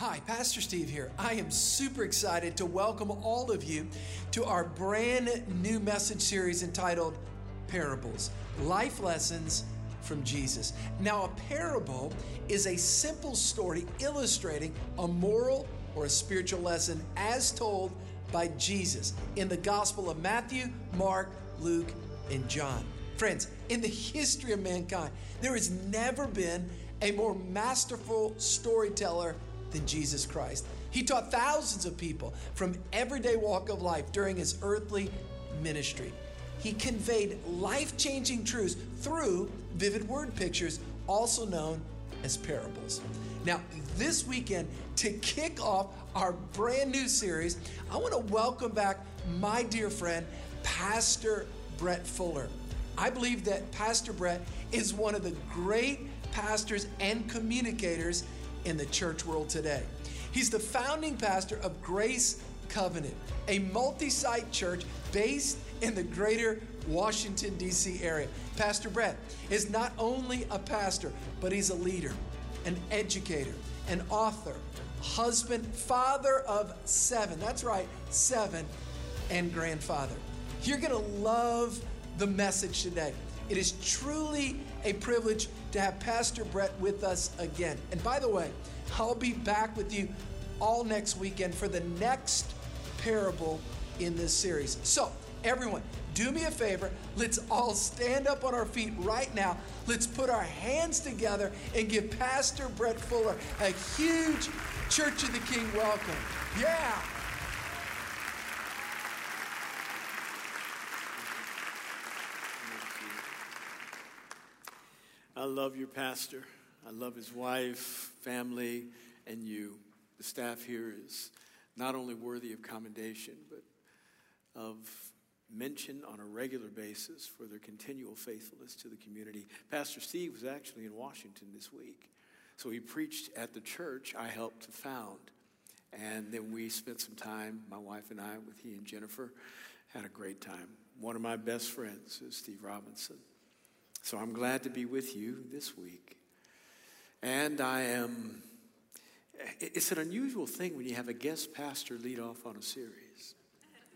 Hi, Pastor Steve here. I am super excited to welcome all of you to our brand new message series entitled Parables Life Lessons from Jesus. Now, a parable is a simple story illustrating a moral or a spiritual lesson as told by Jesus in the Gospel of Matthew, Mark, Luke, and John. Friends, in the history of mankind, there has never been a more masterful storyteller than Jesus Christ. He taught thousands of people from everyday walk of life during his earthly ministry. He conveyed life changing truths through vivid word pictures, also known as parables. Now, this weekend, to kick off our brand new series, I want to welcome back my dear friend, Pastor Brett Fuller. I believe that Pastor Brett is one of the great pastors and communicators in the church world today. He's the founding pastor of Grace Covenant, a multi site church based in the greater Washington, D.C. area. Pastor Brett is not only a pastor, but he's a leader, an educator, an author, husband, father of seven. That's right, seven, and grandfather. You're going to love the message today. It is truly a privilege to have Pastor Brett with us again. And by the way, I'll be back with you all next weekend for the next parable in this series. So, everyone, do me a favor. Let's all stand up on our feet right now. Let's put our hands together and give Pastor Brett Fuller a huge Church of the King welcome. Yeah. I love your pastor. I love his wife, family, and you. The staff here is not only worthy of commendation, but of mention on a regular basis for their continual faithfulness to the community. Pastor Steve was actually in Washington this week. So he preached at the church I helped to found. And then we spent some time, my wife and I, with he and Jennifer, had a great time. One of my best friends is Steve Robinson. So I'm glad to be with you this week. And I am, it's an unusual thing when you have a guest pastor lead off on a series.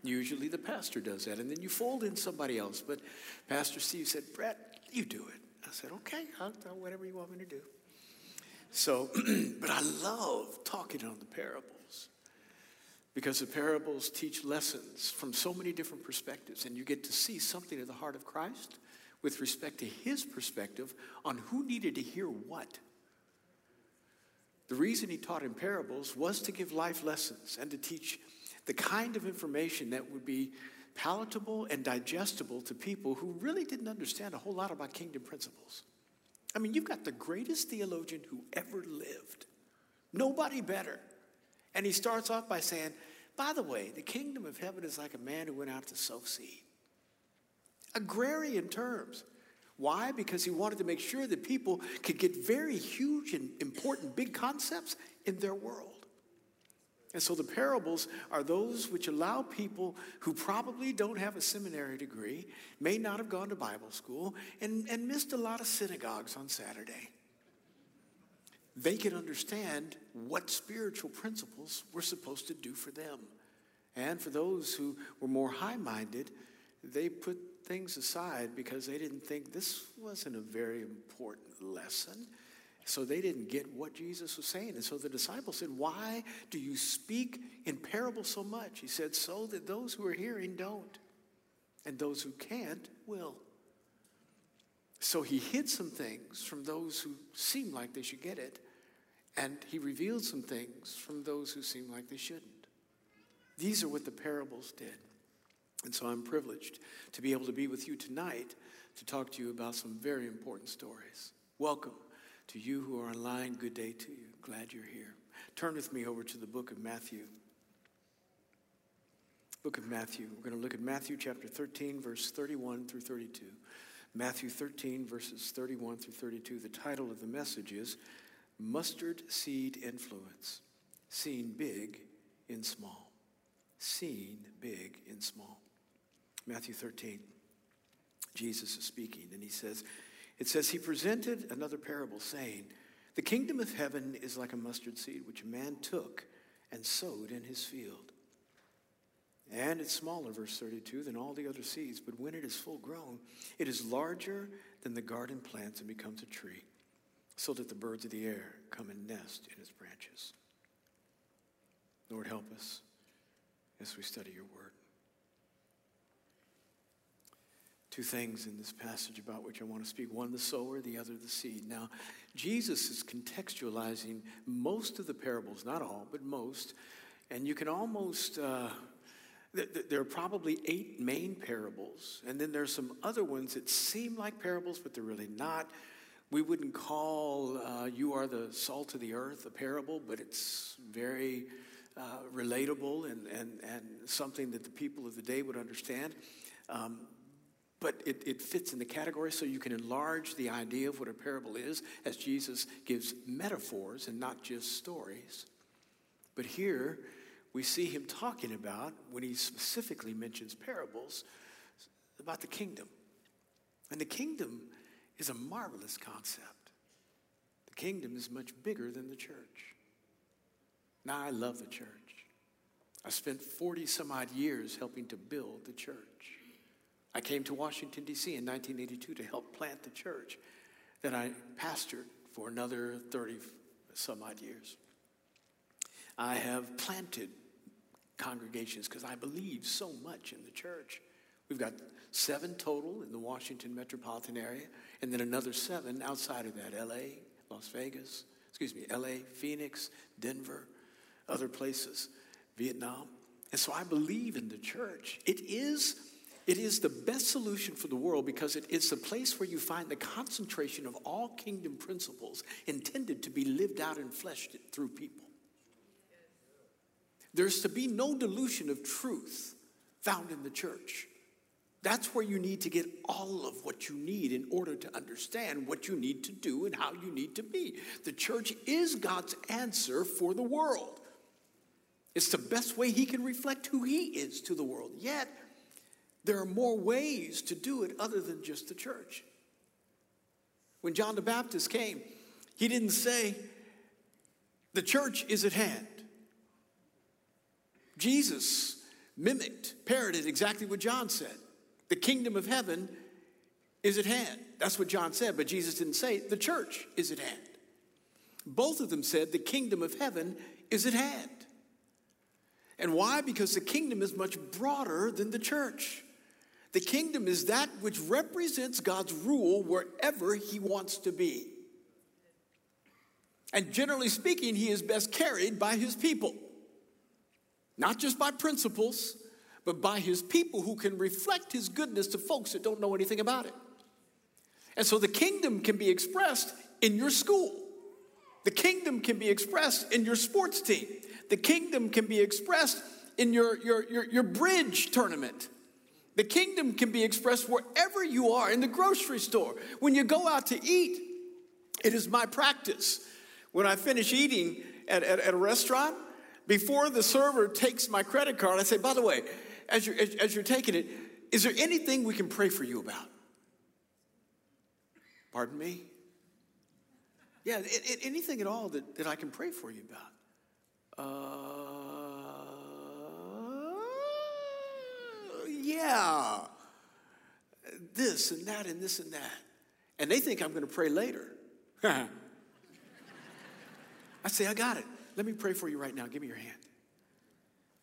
Usually the pastor does that, and then you fold in somebody else. But Pastor Steve said, Brett, you do it. I said, okay, I'll, I'll whatever you want me to do. So, but I love talking on the parables because the parables teach lessons from so many different perspectives, and you get to see something of the heart of Christ with respect to his perspective on who needed to hear what. The reason he taught in parables was to give life lessons and to teach the kind of information that would be palatable and digestible to people who really didn't understand a whole lot about kingdom principles. I mean, you've got the greatest theologian who ever lived, nobody better. And he starts off by saying, by the way, the kingdom of heaven is like a man who went out to sow seed agrarian terms. Why? Because he wanted to make sure that people could get very huge and important big concepts in their world. And so the parables are those which allow people who probably don't have a seminary degree, may not have gone to Bible school, and, and missed a lot of synagogues on Saturday. They can understand what spiritual principles we're supposed to do for them. And for those who were more high minded, they put things aside because they didn't think this wasn't a very important lesson. So they didn't get what Jesus was saying. And so the disciples said, Why do you speak in parables so much? He said, So that those who are hearing don't, and those who can't will. So he hid some things from those who seem like they should get it, and he revealed some things from those who seem like they shouldn't. These are what the parables did. And so I'm privileged to be able to be with you tonight to talk to you about some very important stories. Welcome to you who are online. Good day to you. Glad you're here. Turn with me over to the book of Matthew. Book of Matthew. We're going to look at Matthew chapter 13, verse 31 through 32. Matthew 13, verses 31 through 32. The title of the message is Mustard Seed Influence Seen Big in Small. Seen Big in Small. Matthew 13. Jesus is speaking, and he says, It says, He presented another parable, saying, The kingdom of heaven is like a mustard seed which a man took and sowed in his field. And it's smaller, verse 32, than all the other seeds, but when it is full grown, it is larger than the garden plants and becomes a tree, so that the birds of the air come and nest in its branches. Lord, help us as we study your word. Two things in this passage about which I want to speak one, the sower, the other, the seed. Now, Jesus is contextualizing most of the parables, not all, but most, and you can almost. Uh, there are probably eight main parables, and then there's some other ones that seem like parables, but they're really not. We wouldn't call uh, You Are the Salt of the Earth a parable, but it's very uh, relatable and, and, and something that the people of the day would understand. Um, but it, it fits in the category so you can enlarge the idea of what a parable is as Jesus gives metaphors and not just stories. But here, we see him talking about, when he specifically mentions parables, about the kingdom. And the kingdom is a marvelous concept. The kingdom is much bigger than the church. Now, I love the church. I spent 40 some odd years helping to build the church. I came to Washington, D.C. in 1982 to help plant the church that I pastored for another 30 some odd years. I have planted congregations because I believe so much in the church. We've got seven total in the Washington metropolitan area, and then another seven outside of that LA, Las Vegas, excuse me, LA, Phoenix, Denver, other places, Vietnam. And so I believe in the church. It is, it is the best solution for the world because it's the place where you find the concentration of all kingdom principles intended to be lived out and fleshed through people. There's to be no dilution of truth found in the church. That's where you need to get all of what you need in order to understand what you need to do and how you need to be. The church is God's answer for the world. It's the best way He can reflect who He is to the world. Yet, there are more ways to do it other than just the church. When John the Baptist came, he didn't say, The church is at hand. Jesus mimicked, parroted exactly what John said. The kingdom of heaven is at hand. That's what John said, but Jesus didn't say the church is at hand. Both of them said the kingdom of heaven is at hand. And why? Because the kingdom is much broader than the church. The kingdom is that which represents God's rule wherever he wants to be. And generally speaking, he is best carried by his people. Not just by principles, but by his people who can reflect his goodness to folks that don't know anything about it. And so the kingdom can be expressed in your school. The kingdom can be expressed in your sports team. The kingdom can be expressed in your, your, your, your bridge tournament. The kingdom can be expressed wherever you are, in the grocery store. When you go out to eat, it is my practice. When I finish eating at, at, at a restaurant, before the server takes my credit card, I say, by the way, as you're, as, as you're taking it, is there anything we can pray for you about? Pardon me? Yeah, it, it, anything at all that, that I can pray for you about? Uh, yeah. This and that and this and that. And they think I'm going to pray later. I say, I got it. Let me pray for you right now. Give me your hand.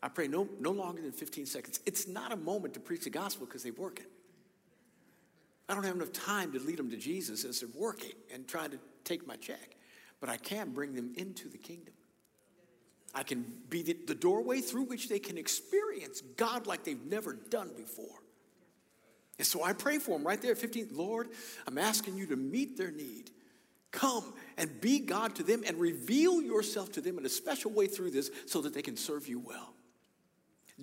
I pray no, no longer than 15 seconds. It's not a moment to preach the gospel because they're working. I don't have enough time to lead them to Jesus as they're working and trying to take my check. But I can bring them into the kingdom. I can be the, the doorway through which they can experience God like they've never done before. And so I pray for them right there 15. Lord, I'm asking you to meet their need. Come and be God to them and reveal yourself to them in a special way through this so that they can serve you well.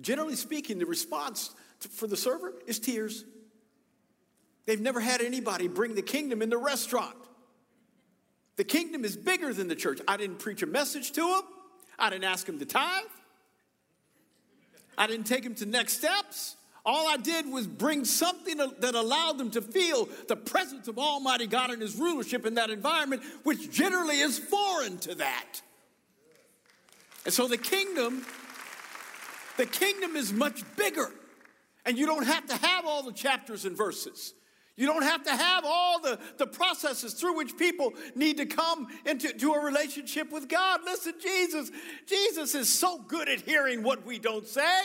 Generally speaking, the response for the server is tears. They've never had anybody bring the kingdom in the restaurant. The kingdom is bigger than the church. I didn't preach a message to them, I didn't ask him to tithe, I didn't take him to next steps. All I did was bring something that allowed them to feel the presence of Almighty God and His rulership in that environment, which generally is foreign to that. And so the kingdom, the kingdom is much bigger. And you don't have to have all the chapters and verses. You don't have to have all the, the processes through which people need to come into to a relationship with God. Listen, Jesus, Jesus is so good at hearing what we don't say.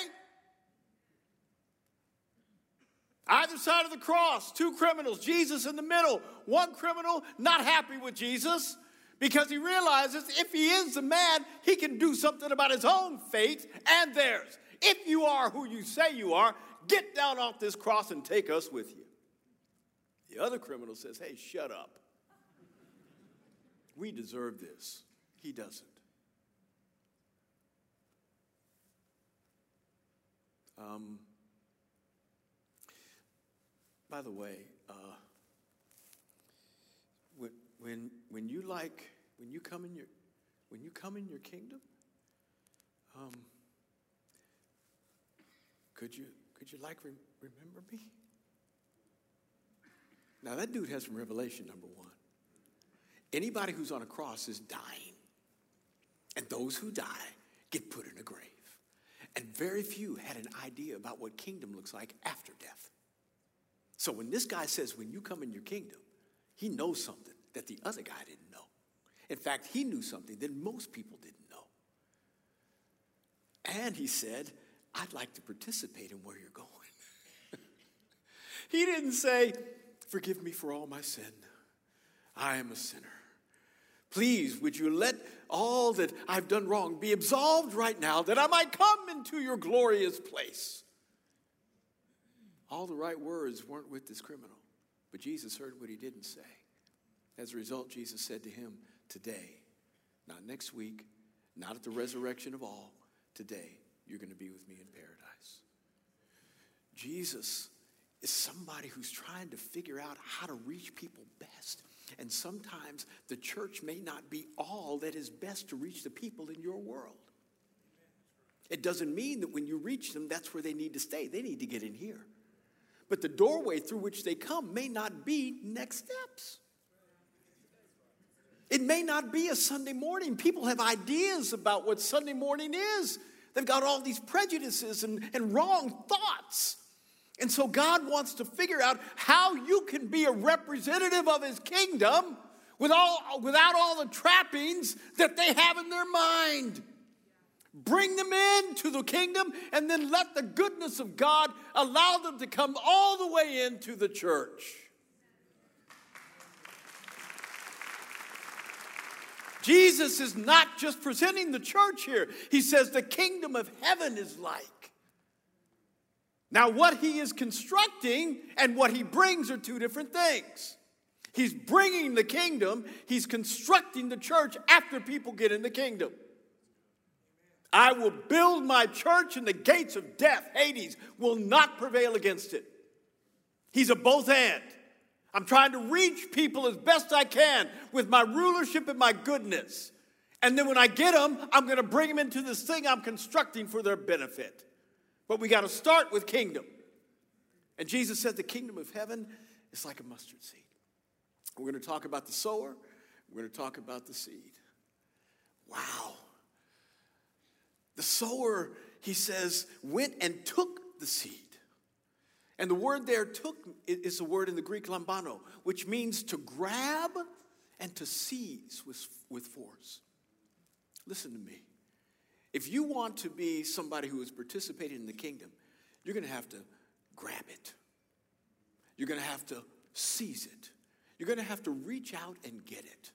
Either side of the cross, two criminals, Jesus in the middle. One criminal not happy with Jesus because he realizes if he is the man, he can do something about his own fate and theirs. If you are who you say you are, get down off this cross and take us with you. The other criminal says, Hey, shut up. We deserve this. He doesn't. Um, by the way, uh, when, when, when you like, when you come in your, when you come in your kingdom, um, could you, could you like re- remember me? Now, that dude has some revelation, number one. Anybody who's on a cross is dying. And those who die get put in a grave. And very few had an idea about what kingdom looks like after death. So when this guy says, when you come in your kingdom, he knows something that the other guy didn't know. In fact, he knew something that most people didn't know. And he said, I'd like to participate in where you're going. he didn't say, Forgive me for all my sin. I am a sinner. Please, would you let all that I've done wrong be absolved right now that I might come into your glorious place? All the right words weren't with this criminal, but Jesus heard what he didn't say. As a result, Jesus said to him, Today, not next week, not at the resurrection of all, today, you're going to be with me in paradise. Jesus is somebody who's trying to figure out how to reach people best. And sometimes the church may not be all that is best to reach the people in your world. It doesn't mean that when you reach them, that's where they need to stay. They need to get in here. But the doorway through which they come may not be next steps. It may not be a Sunday morning. People have ideas about what Sunday morning is. They've got all these prejudices and, and wrong thoughts. And so God wants to figure out how you can be a representative of his kingdom with all, without all the trappings that they have in their mind. Bring them into the kingdom and then let the goodness of God allow them to come all the way into the church. Jesus is not just presenting the church here. He says the kingdom of heaven is like. Now, what he is constructing and what he brings are two different things. He's bringing the kingdom, he's constructing the church after people get in the kingdom. I will build my church, and the gates of death, Hades, will not prevail against it. He's a both and. I'm trying to reach people as best I can with my rulership and my goodness. And then when I get them, I'm going to bring them into this thing I'm constructing for their benefit. But we got to start with kingdom. And Jesus said the kingdom of heaven is like a mustard seed. We're going to talk about the sower, we're going to talk about the seed. Wow. The sower, he says, went and took the seed. And the word there took is a word in the Greek lambano, which means to grab and to seize with, with force. Listen to me. If you want to be somebody who is participating in the kingdom, you're going to have to grab it. You're going to have to seize it. You're going to have to reach out and get it.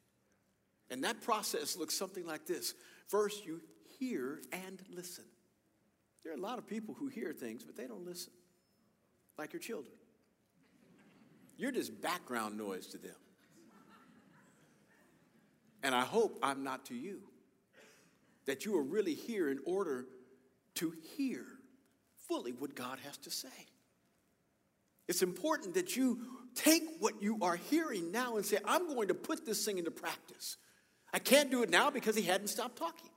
And that process looks something like this First, you hear and listen. There are a lot of people who hear things, but they don't listen like your children. You're just background noise to them. And I hope I'm not to you. That you are really here in order to hear fully what God has to say. It's important that you take what you are hearing now and say, I'm going to put this thing into practice. I can't do it now because he hadn't stopped talking.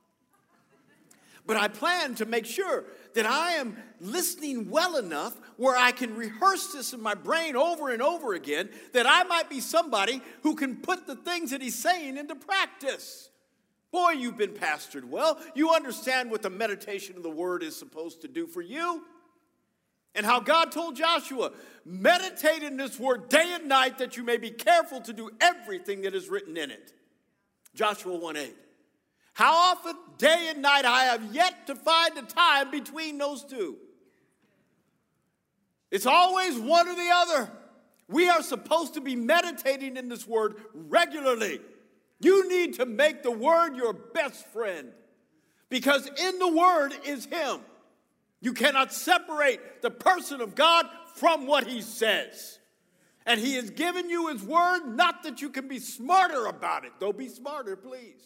But I plan to make sure that I am listening well enough where I can rehearse this in my brain over and over again, that I might be somebody who can put the things that he's saying into practice. Boy, you've been pastored well. You understand what the meditation of the word is supposed to do for you. And how God told Joshua, meditate in this word day and night that you may be careful to do everything that is written in it. Joshua 1 8. How often, day and night, I have yet to find the time between those two. It's always one or the other. We are supposed to be meditating in this word regularly. You need to make the word your best friend because in the word is Him. You cannot separate the person of God from what He says. And He has given you His word, not that you can be smarter about it. Though be smarter, please.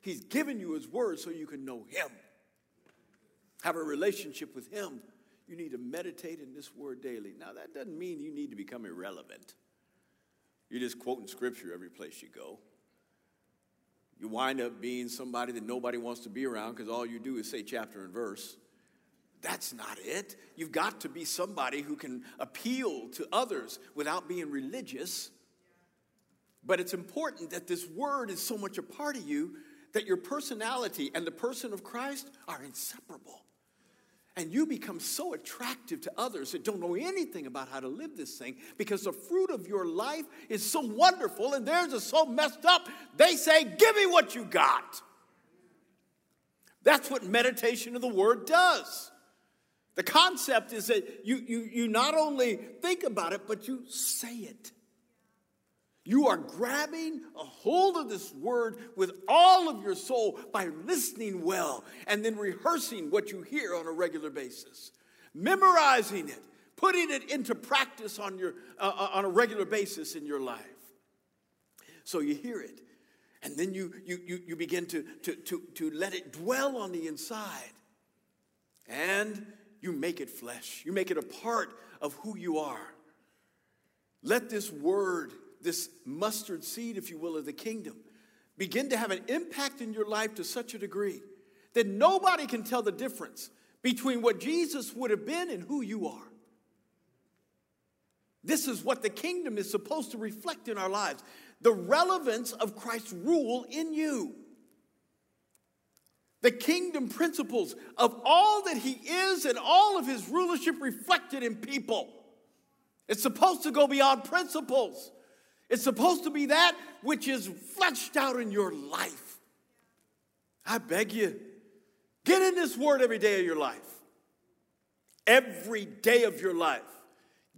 He's given you His Word so you can know Him. Have a relationship with Him. You need to meditate in this Word daily. Now, that doesn't mean you need to become irrelevant. You're just quoting Scripture every place you go. You wind up being somebody that nobody wants to be around because all you do is say chapter and verse. That's not it. You've got to be somebody who can appeal to others without being religious. But it's important that this word is so much a part of you that your personality and the person of Christ are inseparable. And you become so attractive to others that don't know anything about how to live this thing because the fruit of your life is so wonderful and theirs is so messed up. They say, Give me what you got. That's what meditation of the word does. The concept is that you, you, you not only think about it, but you say it. You are grabbing a hold of this word with all of your soul by listening well and then rehearsing what you hear on a regular basis, memorizing it, putting it into practice on, your, uh, uh on a regular basis in your life. So you hear it, and then you, you, you, you begin to, to, to, to let it dwell on the inside. And you make it flesh, you make it a part of who you are. Let this word this mustard seed, if you will, of the kingdom begin to have an impact in your life to such a degree that nobody can tell the difference between what Jesus would have been and who you are. This is what the kingdom is supposed to reflect in our lives the relevance of Christ's rule in you. The kingdom principles of all that he is and all of his rulership reflected in people. It's supposed to go beyond principles. It's supposed to be that which is fleshed out in your life. I beg you, get in this word every day of your life. Every day of your life,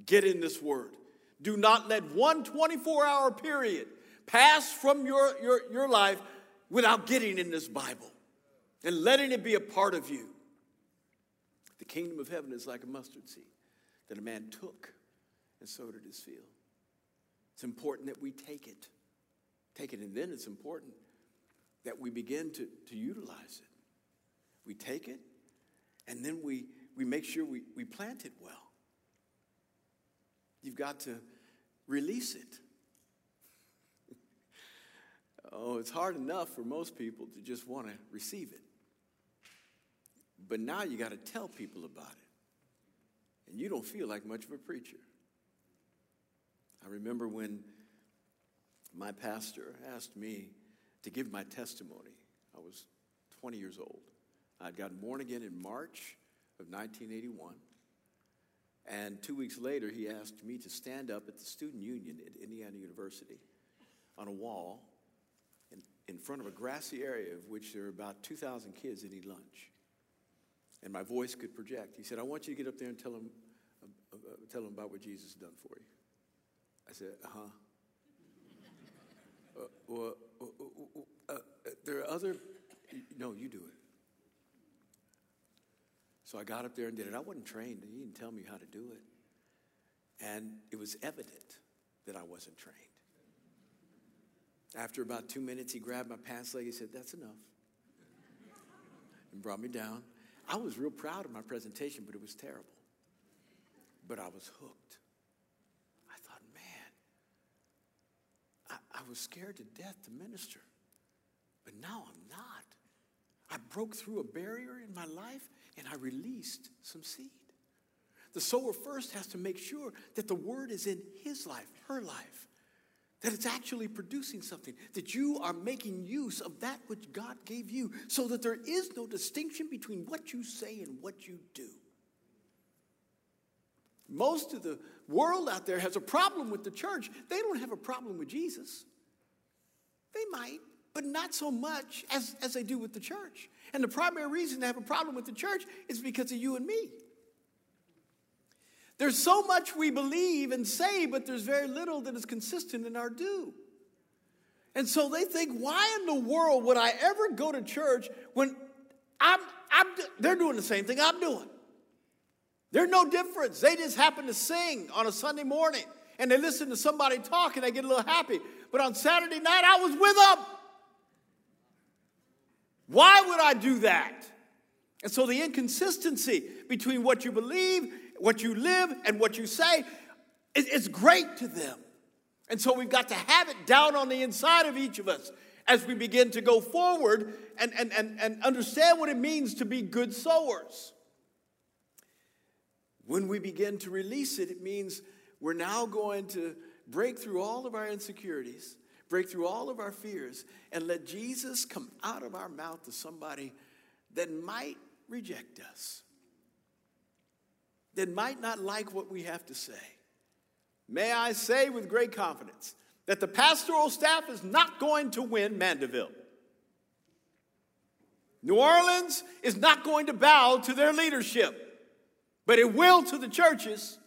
get in this word. Do not let one 24 hour period pass from your, your, your life without getting in this Bible and letting it be a part of you. The kingdom of heaven is like a mustard seed that a man took and sowed in his field. It's important that we take it. Take it, and then it's important that we begin to, to utilize it. We take it, and then we, we make sure we, we plant it well. You've got to release it. oh, it's hard enough for most people to just want to receive it. But now you got to tell people about it. And you don't feel like much of a preacher. I remember when my pastor asked me to give my testimony. I was 20 years old. I'd gotten born again in March of 1981. And two weeks later, he asked me to stand up at the student union at Indiana University on a wall in, in front of a grassy area of which there were about 2,000 kids that eat lunch. And my voice could project. He said, I want you to get up there and tell them, uh, uh, tell them about what Jesus has done for you. I said, huh? uh, well, uh, uh, uh, there are other, no, you do it. So I got up there and did it. I wasn't trained. He didn't tell me how to do it. And it was evident that I wasn't trained. After about two minutes, he grabbed my pants leg. He said, That's enough. and brought me down. I was real proud of my presentation, but it was terrible. But I was hooked. I was scared to death to minister, but now I'm not. I broke through a barrier in my life and I released some seed. The sower first has to make sure that the word is in his life, her life, that it's actually producing something, that you are making use of that which God gave you, so that there is no distinction between what you say and what you do. Most of the world out there has a problem with the church. They don't have a problem with Jesus. They might, but not so much as, as they do with the church. And the primary reason they have a problem with the church is because of you and me. There's so much we believe and say, but there's very little that is consistent in our do. And so they think, why in the world would I ever go to church when I'm, I'm, they're doing the same thing I'm doing? There's no difference. They just happen to sing on a Sunday morning and they listen to somebody talk and they get a little happy. But on Saturday night, I was with them. Why would I do that? And so the inconsistency between what you believe, what you live, and what you say is great to them. And so we've got to have it down on the inside of each of us as we begin to go forward and, and, and, and understand what it means to be good sowers. When we begin to release it, it means we're now going to break through all of our insecurities break through all of our fears, and let Jesus come out of our mouth to somebody that might reject us, that might not like what we have to say. May I say with great confidence that the pastoral staff is not going to win Mandeville. New Orleans is not going to bow to their leadership, but it will to the churches.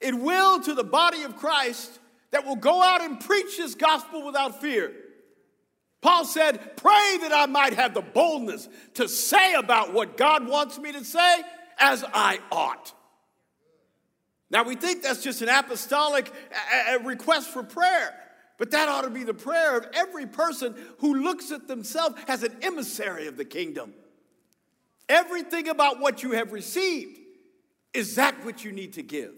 It will to the body of Christ that will go out and preach this gospel without fear. Paul said, Pray that I might have the boldness to say about what God wants me to say as I ought. Now, we think that's just an apostolic request for prayer, but that ought to be the prayer of every person who looks at themselves as an emissary of the kingdom. Everything about what you have received is that which you need to give.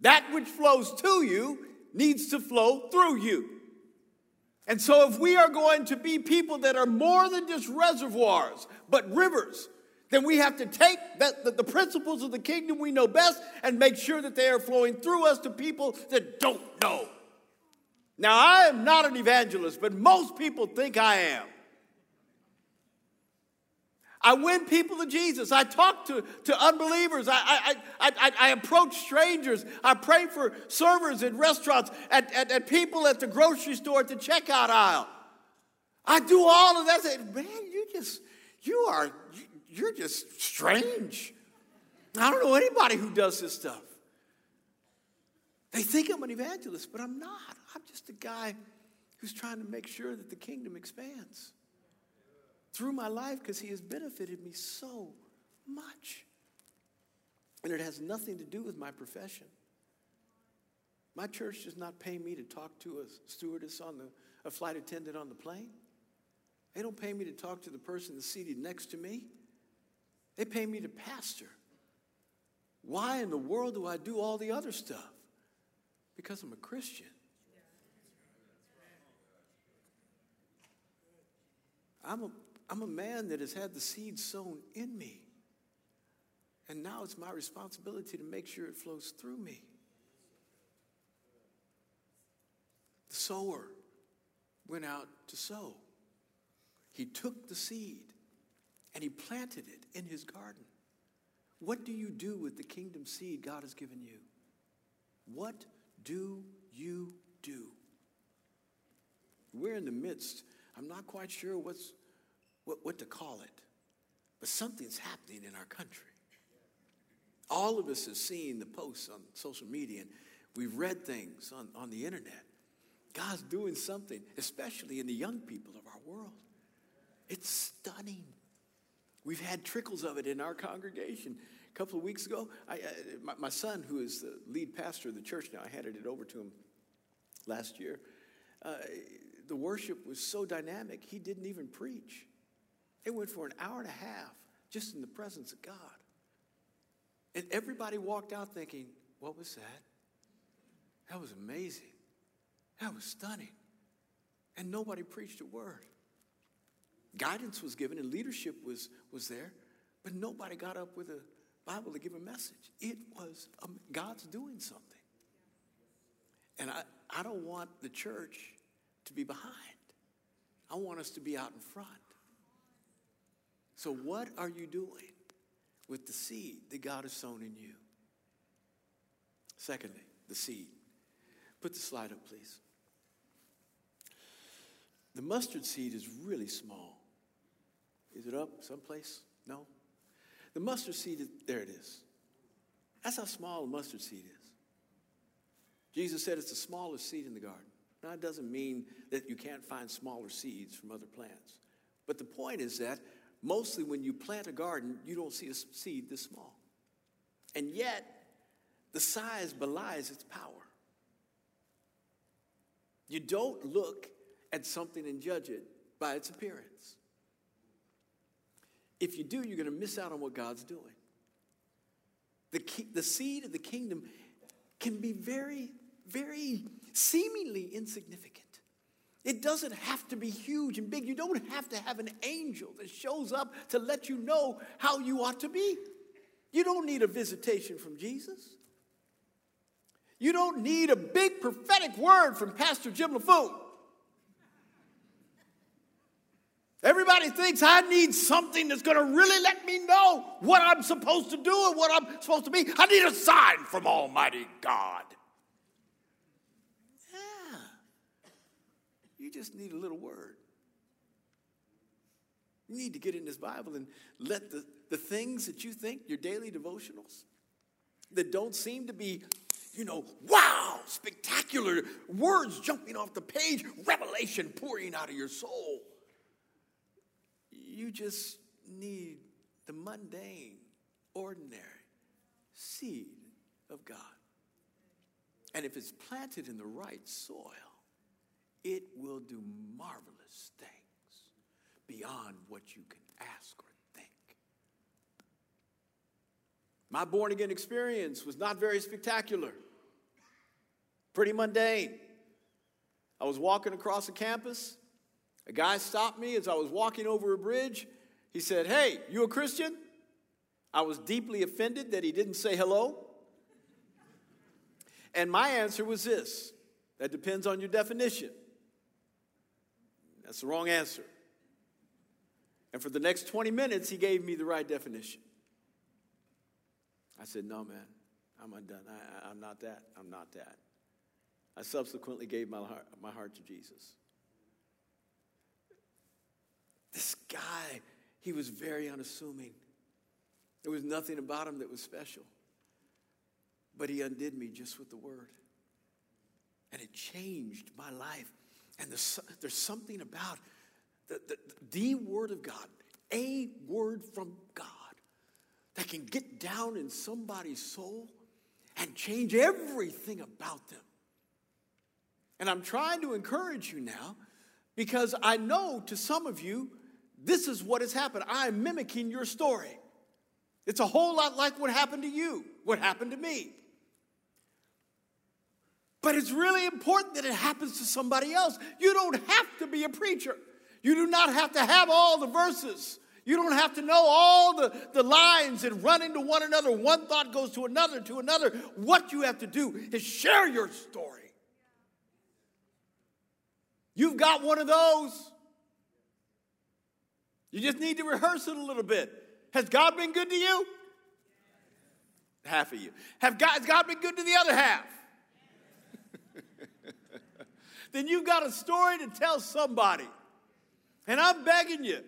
That which flows to you needs to flow through you. And so, if we are going to be people that are more than just reservoirs, but rivers, then we have to take that, the, the principles of the kingdom we know best and make sure that they are flowing through us to people that don't know. Now, I am not an evangelist, but most people think I am. I win people to Jesus. I talk to, to unbelievers. I, I, I, I, approach strangers. I pray for servers in restaurants, at, at, at, people at the grocery store at the checkout aisle. I do all of that. Say, Man, you just, you are, you're just strange. I don't know anybody who does this stuff. They think I'm an evangelist, but I'm not. I'm just a guy who's trying to make sure that the kingdom expands through my life because he has benefited me so much. And it has nothing to do with my profession. My church does not pay me to talk to a stewardess on the, a flight attendant on the plane. They don't pay me to talk to the person seated next to me. They pay me to pastor. Why in the world do I do all the other stuff? Because I'm a Christian. I'm a, I'm a man that has had the seed sown in me. And now it's my responsibility to make sure it flows through me. The sower went out to sow. He took the seed and he planted it in his garden. What do you do with the kingdom seed God has given you? What do you do? We're in the midst. I'm not quite sure what's what, what to call it, but something's happening in our country. All of us have seen the posts on social media, and we've read things on, on the internet. God's doing something, especially in the young people of our world. It's stunning. We've had trickles of it in our congregation. A couple of weeks ago, I, uh, my, my, son, who is the lead pastor of the church now, I handed it over to him last year. Uh, the worship was so dynamic, he didn't even preach. It went for an hour and a half just in the presence of God. And everybody walked out thinking, what was that? That was amazing. That was stunning. And nobody preached a word. guidance was given and leadership was, was there, but nobody got up with a Bible to give a message. It was um, God's doing something. And I, I don't want the church to be behind. I want us to be out in front. So, what are you doing with the seed that God has sown in you? Secondly, the seed. Put the slide up, please. The mustard seed is really small. Is it up someplace? No? The mustard seed, there it is. That's how small a mustard seed is. Jesus said it's the smallest seed in the garden. Now, it doesn't mean that you can't find smaller seeds from other plants. But the point is that mostly when you plant a garden, you don't see a seed this small. And yet, the size belies its power. You don't look at something and judge it by its appearance. If you do, you're going to miss out on what God's doing. The, the seed of the kingdom can be very, very seemingly insignificant. It doesn't have to be huge and big. You don't have to have an angel that shows up to let you know how you ought to be. You don't need a visitation from Jesus. You don't need a big prophetic word from Pastor Jim Laffoon. Everybody thinks I need something that's going to really let me know what I'm supposed to do and what I'm supposed to be. I need a sign from Almighty God. You just need a little word. You need to get in this Bible and let the, the things that you think, your daily devotionals, that don't seem to be, you know, wow, spectacular, words jumping off the page, revelation pouring out of your soul you just need the mundane, ordinary seed of God. And if it's planted in the right soil, it will do marvelous things beyond what you can ask or think. My born again experience was not very spectacular, pretty mundane. I was walking across the campus a guy stopped me as I was walking over a bridge. He said, Hey, you a Christian? I was deeply offended that he didn't say hello. And my answer was this that depends on your definition. That's the wrong answer. And for the next 20 minutes, he gave me the right definition. I said, No, man, I'm undone. I, am not that. I'm not that. I subsequently gave my heart, my heart to Jesus. This guy, he was very unassuming. There was nothing about him that was special. But he undid me just with the word. And it changed my life. And there's, there's something about the, the, the word of God, a word from God, that can get down in somebody's soul and change everything about them. And I'm trying to encourage you now because I know to some of you, this is what has happened. I'm mimicking your story. It's a whole lot like what happened to you, what happened to me. But it's really important that it happens to somebody else. You don't have to be a preacher. You do not have to have all the verses. You don't have to know all the, the lines and run into one another. One thought goes to another, to another. What you have to do is share your story. You've got one of those. You just need to rehearse it a little bit. Has God been good to you? Half of you. Have God, has God been good to the other half? Then you've got a story to tell somebody. And I'm begging you,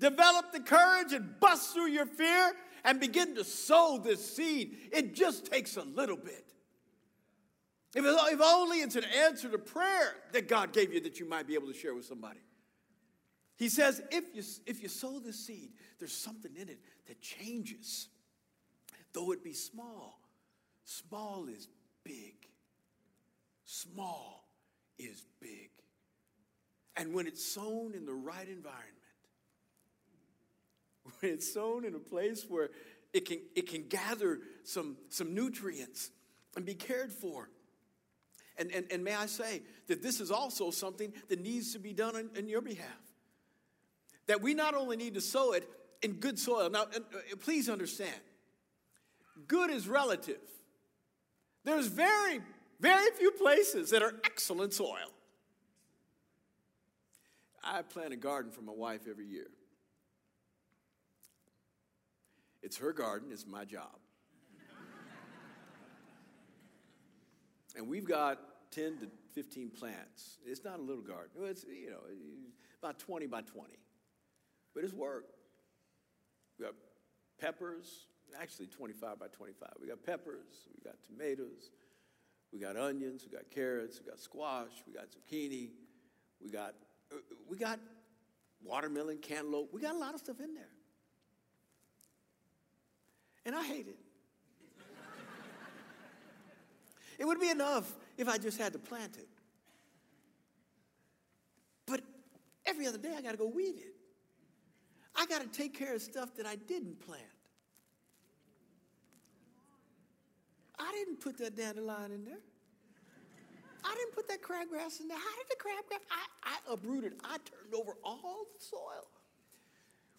develop the courage and bust through your fear and begin to sow this seed. It just takes a little bit. If, if only it's an answer to prayer that God gave you that you might be able to share with somebody. He says, if you, if you sow the seed, there's something in it that changes. Though it be small, small is big. Small is big. And when it's sown in the right environment, when it's sown in a place where it can, it can gather some, some nutrients and be cared for. And, and, and may I say that this is also something that needs to be done on, on your behalf. that we not only need to sow it in good soil. Now, uh, please understand, good is relative. There's very, very few places that are excellent soil. I plant a garden for my wife every year. It's her garden, it's my job. and we've got 10 to 15 plants. It's not a little garden. It's, you know, about 20 by 20. But it's work. We got peppers, actually 25 by 25. We got peppers, we got tomatoes, we got onions, we got carrots, we got squash, we got zucchini, we got we got watermelon, cantaloupe. We got a lot of stuff in there. And I hate it. it would be enough if I just had to plant it. But every other day I got to go weed it. I got to take care of stuff that I didn't plant. I didn't put that dandelion in there. I didn't put that crabgrass in there. How did the crabgrass? I, I uprooted. I turned over all the soil.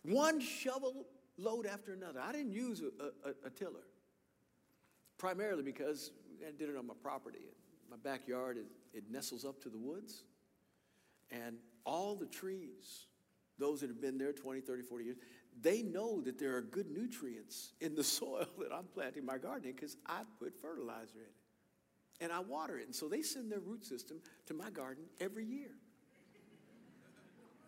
One shovel load after another. I didn't use a, a, a tiller, primarily because I did it on my property. My backyard, it, it nestles up to the woods. And all the trees, those that have been there 20, 30, 40 years, they know that there are good nutrients in the soil that I'm planting my garden in because I put fertilizer in it and I water it. And so they send their root system to my garden every year.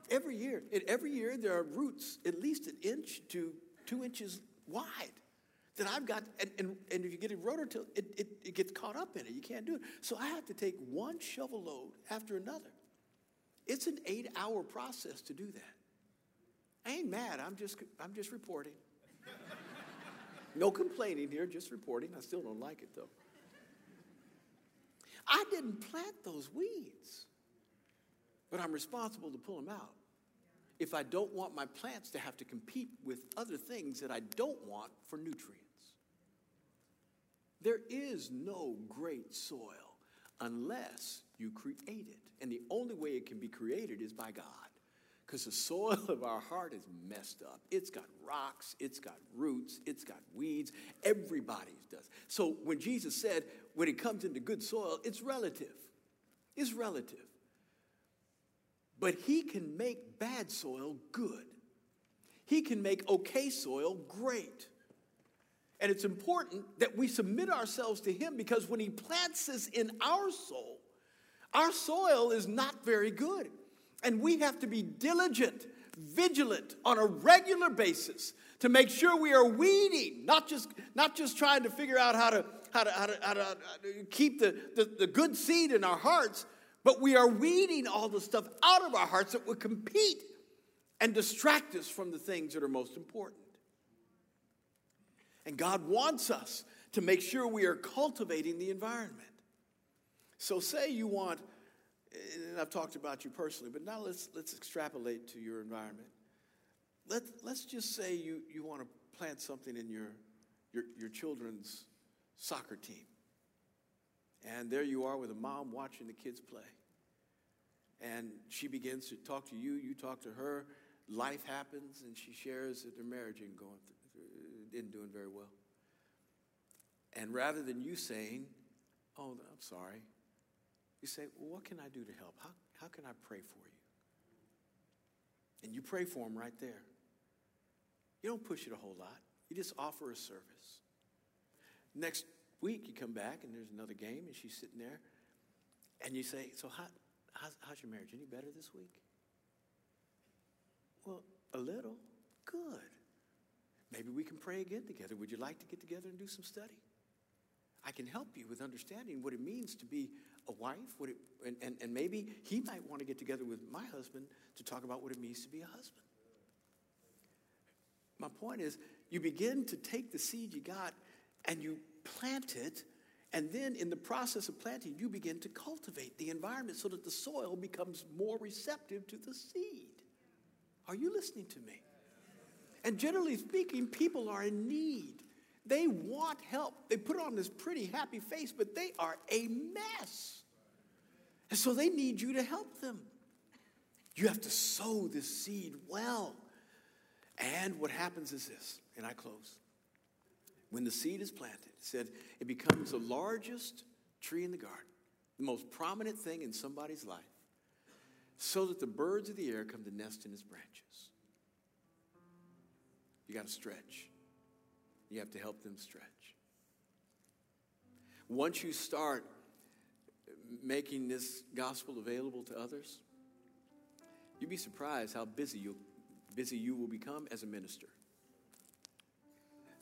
Every year. And every year there are roots at least an inch to two inches wide that I've got. And, and, and if you get a rototill, it, it, it gets caught up in it. You can't do it. So I have to take one shovel load after another. It's an eight hour process to do that. I ain't mad. I'm just, I'm just reporting. no complaining here, just reporting. I still don't like it though. I didn't plant those weeds, but I'm responsible to pull them out. If I don't want my plants to have to compete with other things that I don't want for nutrients, there is no great soil unless you create it. And the only way it can be created is by God. Because the soil of our heart is messed up. It's got rocks, it's got roots, it's got weeds. Everybody's does. So when Jesus said, when it comes into good soil, it's relative. It's relative. But he can make bad soil good. He can make okay soil great. And it's important that we submit ourselves to him because when he plants this in our soul, our soil is not very good. And we have to be diligent, vigilant on a regular basis to make sure we are weeding, not just, not just trying to figure out how to, how to, how to, how to, keep the, the, the good seed in our hearts, but we are weeding all the stuff out of our hearts that would compete and distract us from the things that are most important. And God wants us to make sure we are cultivating the environment. So, say you want and I've talked about you personally, but now let's, let's extrapolate to your environment. Let, let's just say you, you want to plant something in your, your, your children's soccer team. And there you are with a mom watching the kids play. And she begins to talk to you, you talk to her. Life happens, and she shares that their marriage isn't going through, isn't doing very well. And rather than you saying, "Oh, I'm sorry," You say, Well, what can I do to help? How, how can I pray for you? And you pray for them right there. You don't push it a whole lot, you just offer a service. Next week, you come back and there's another game, and she's sitting there, and you say, So, how, how's, how's your marriage? Any better this week? Well, a little. Good. Maybe we can pray again together. Would you like to get together and do some study? I can help you with understanding what it means to be a wife, it, and, and, and maybe he might want to get together with my husband to talk about what it means to be a husband. My point is, you begin to take the seed you got and you plant it, and then in the process of planting, you begin to cultivate the environment so that the soil becomes more receptive to the seed. Are you listening to me? And generally speaking, people are in need. They want help. They put on this pretty happy face, but they are a mess. And so they need you to help them. You have to sow this seed well. And what happens is this, and I close. When the seed is planted, it said it becomes the largest tree in the garden, the most prominent thing in somebody's life, so that the birds of the air come to nest in its branches. You got to stretch. You have to help them stretch. Once you start making this gospel available to others, you'd be surprised how busy you busy you will become as a minister.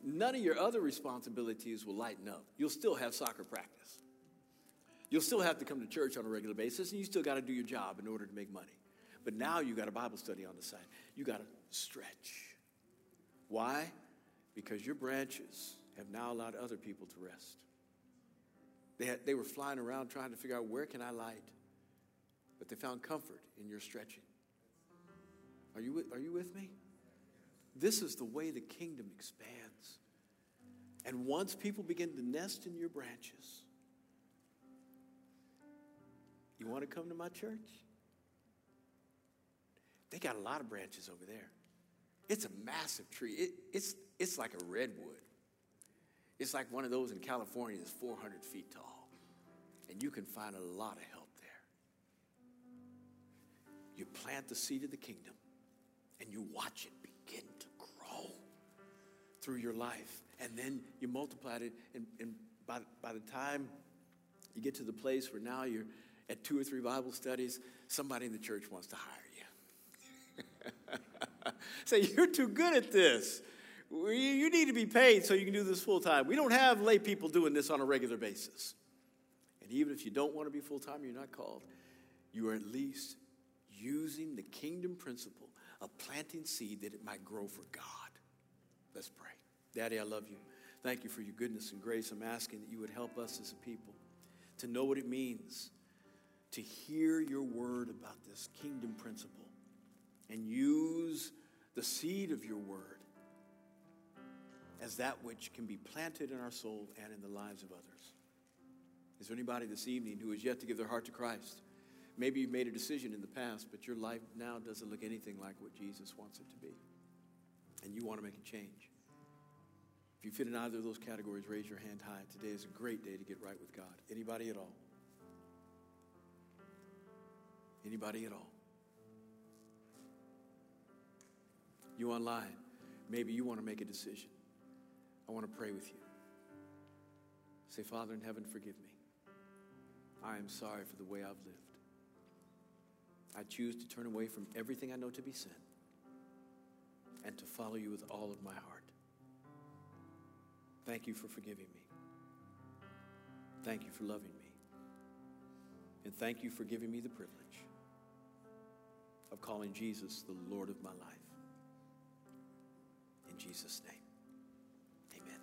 None of your other responsibilities will lighten up. You'll still have soccer practice. You'll still have to come to church on a regular basis, and you still got to do your job in order to make money. But now you got a Bible study on the side. You got to stretch. Why? Because your branches have now allowed other people to rest. They, had, they were flying around trying to figure out where can I light, but they found comfort in your stretching. Are you, are you with me? This is the way the kingdom expands. And once people begin to nest in your branches, you want to come to my church? They got a lot of branches over there. It's a massive tree. It, it's, it's like a redwood. It's like one of those in California that's 400 feet tall. And you can find a lot of help there. You plant the seed of the kingdom and you watch it begin to grow through your life. And then you multiply it, and, and by, by the time you get to the place where now you're at two or three Bible studies, somebody in the church wants to hire you. Say, you're too good at this. You need to be paid so you can do this full time. We don't have lay people doing this on a regular basis. And even if you don't want to be full time, you're not called. You are at least using the kingdom principle of planting seed that it might grow for God. Let's pray. Daddy, I love you. Thank you for your goodness and grace. I'm asking that you would help us as a people to know what it means to hear your word about this kingdom principle and use the seed of your word as that which can be planted in our soul and in the lives of others. Is there anybody this evening who has yet to give their heart to Christ? Maybe you've made a decision in the past, but your life now doesn't look anything like what Jesus wants it to be. And you want to make a change. If you fit in either of those categories, raise your hand high. Today is a great day to get right with God. Anybody at all? Anybody at all? You online, maybe you want to make a decision. I want to pray with you. Say, Father in heaven, forgive me. I am sorry for the way I've lived. I choose to turn away from everything I know to be sin and to follow you with all of my heart. Thank you for forgiving me. Thank you for loving me. And thank you for giving me the privilege of calling Jesus the Lord of my life. Jesus' name Amen.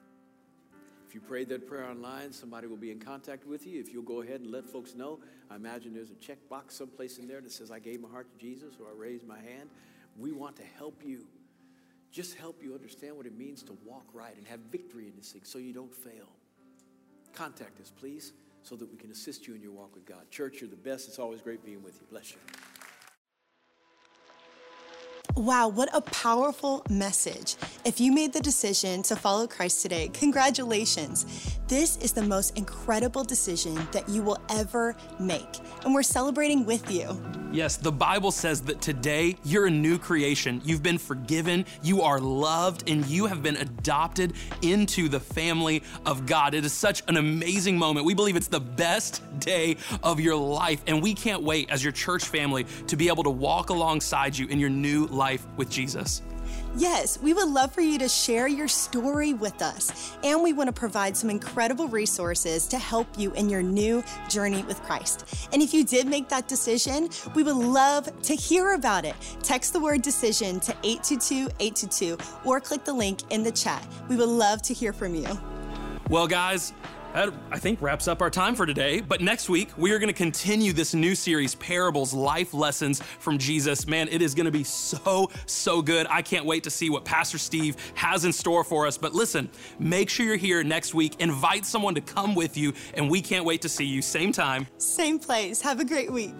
If you prayed that prayer online, somebody will be in contact with you. If you'll go ahead and let folks know, I imagine there's a checkbox someplace in there that says, I gave my heart to Jesus or I raised my hand. We want to help you. Just help you understand what it means to walk right and have victory in this thing so you don't fail. Contact us, please, so that we can assist you in your walk with God. Church, you're the best. It's always great being with you. Bless you. Wow, what a powerful message. If you made the decision to follow Christ today, congratulations. This is the most incredible decision that you will ever make, and we're celebrating with you. Yes, the Bible says that today you're a new creation. You've been forgiven, you are loved, and you have been adopted into the family of God. It is such an amazing moment. We believe it's the best day of your life, and we can't wait as your church family to be able to walk alongside you in your new life with Jesus. Yes, we would love for you to share your story with us, and we want to provide some incredible resources to help you in your new journey with Christ. And if you did make that decision, we would love to hear about it. Text the word decision to 822 822 or click the link in the chat. We would love to hear from you. Well, guys, that, I think, wraps up our time for today. But next week, we are going to continue this new series, Parables, Life Lessons from Jesus. Man, it is going to be so, so good. I can't wait to see what Pastor Steve has in store for us. But listen, make sure you're here next week. Invite someone to come with you, and we can't wait to see you. Same time, same place. Have a great week.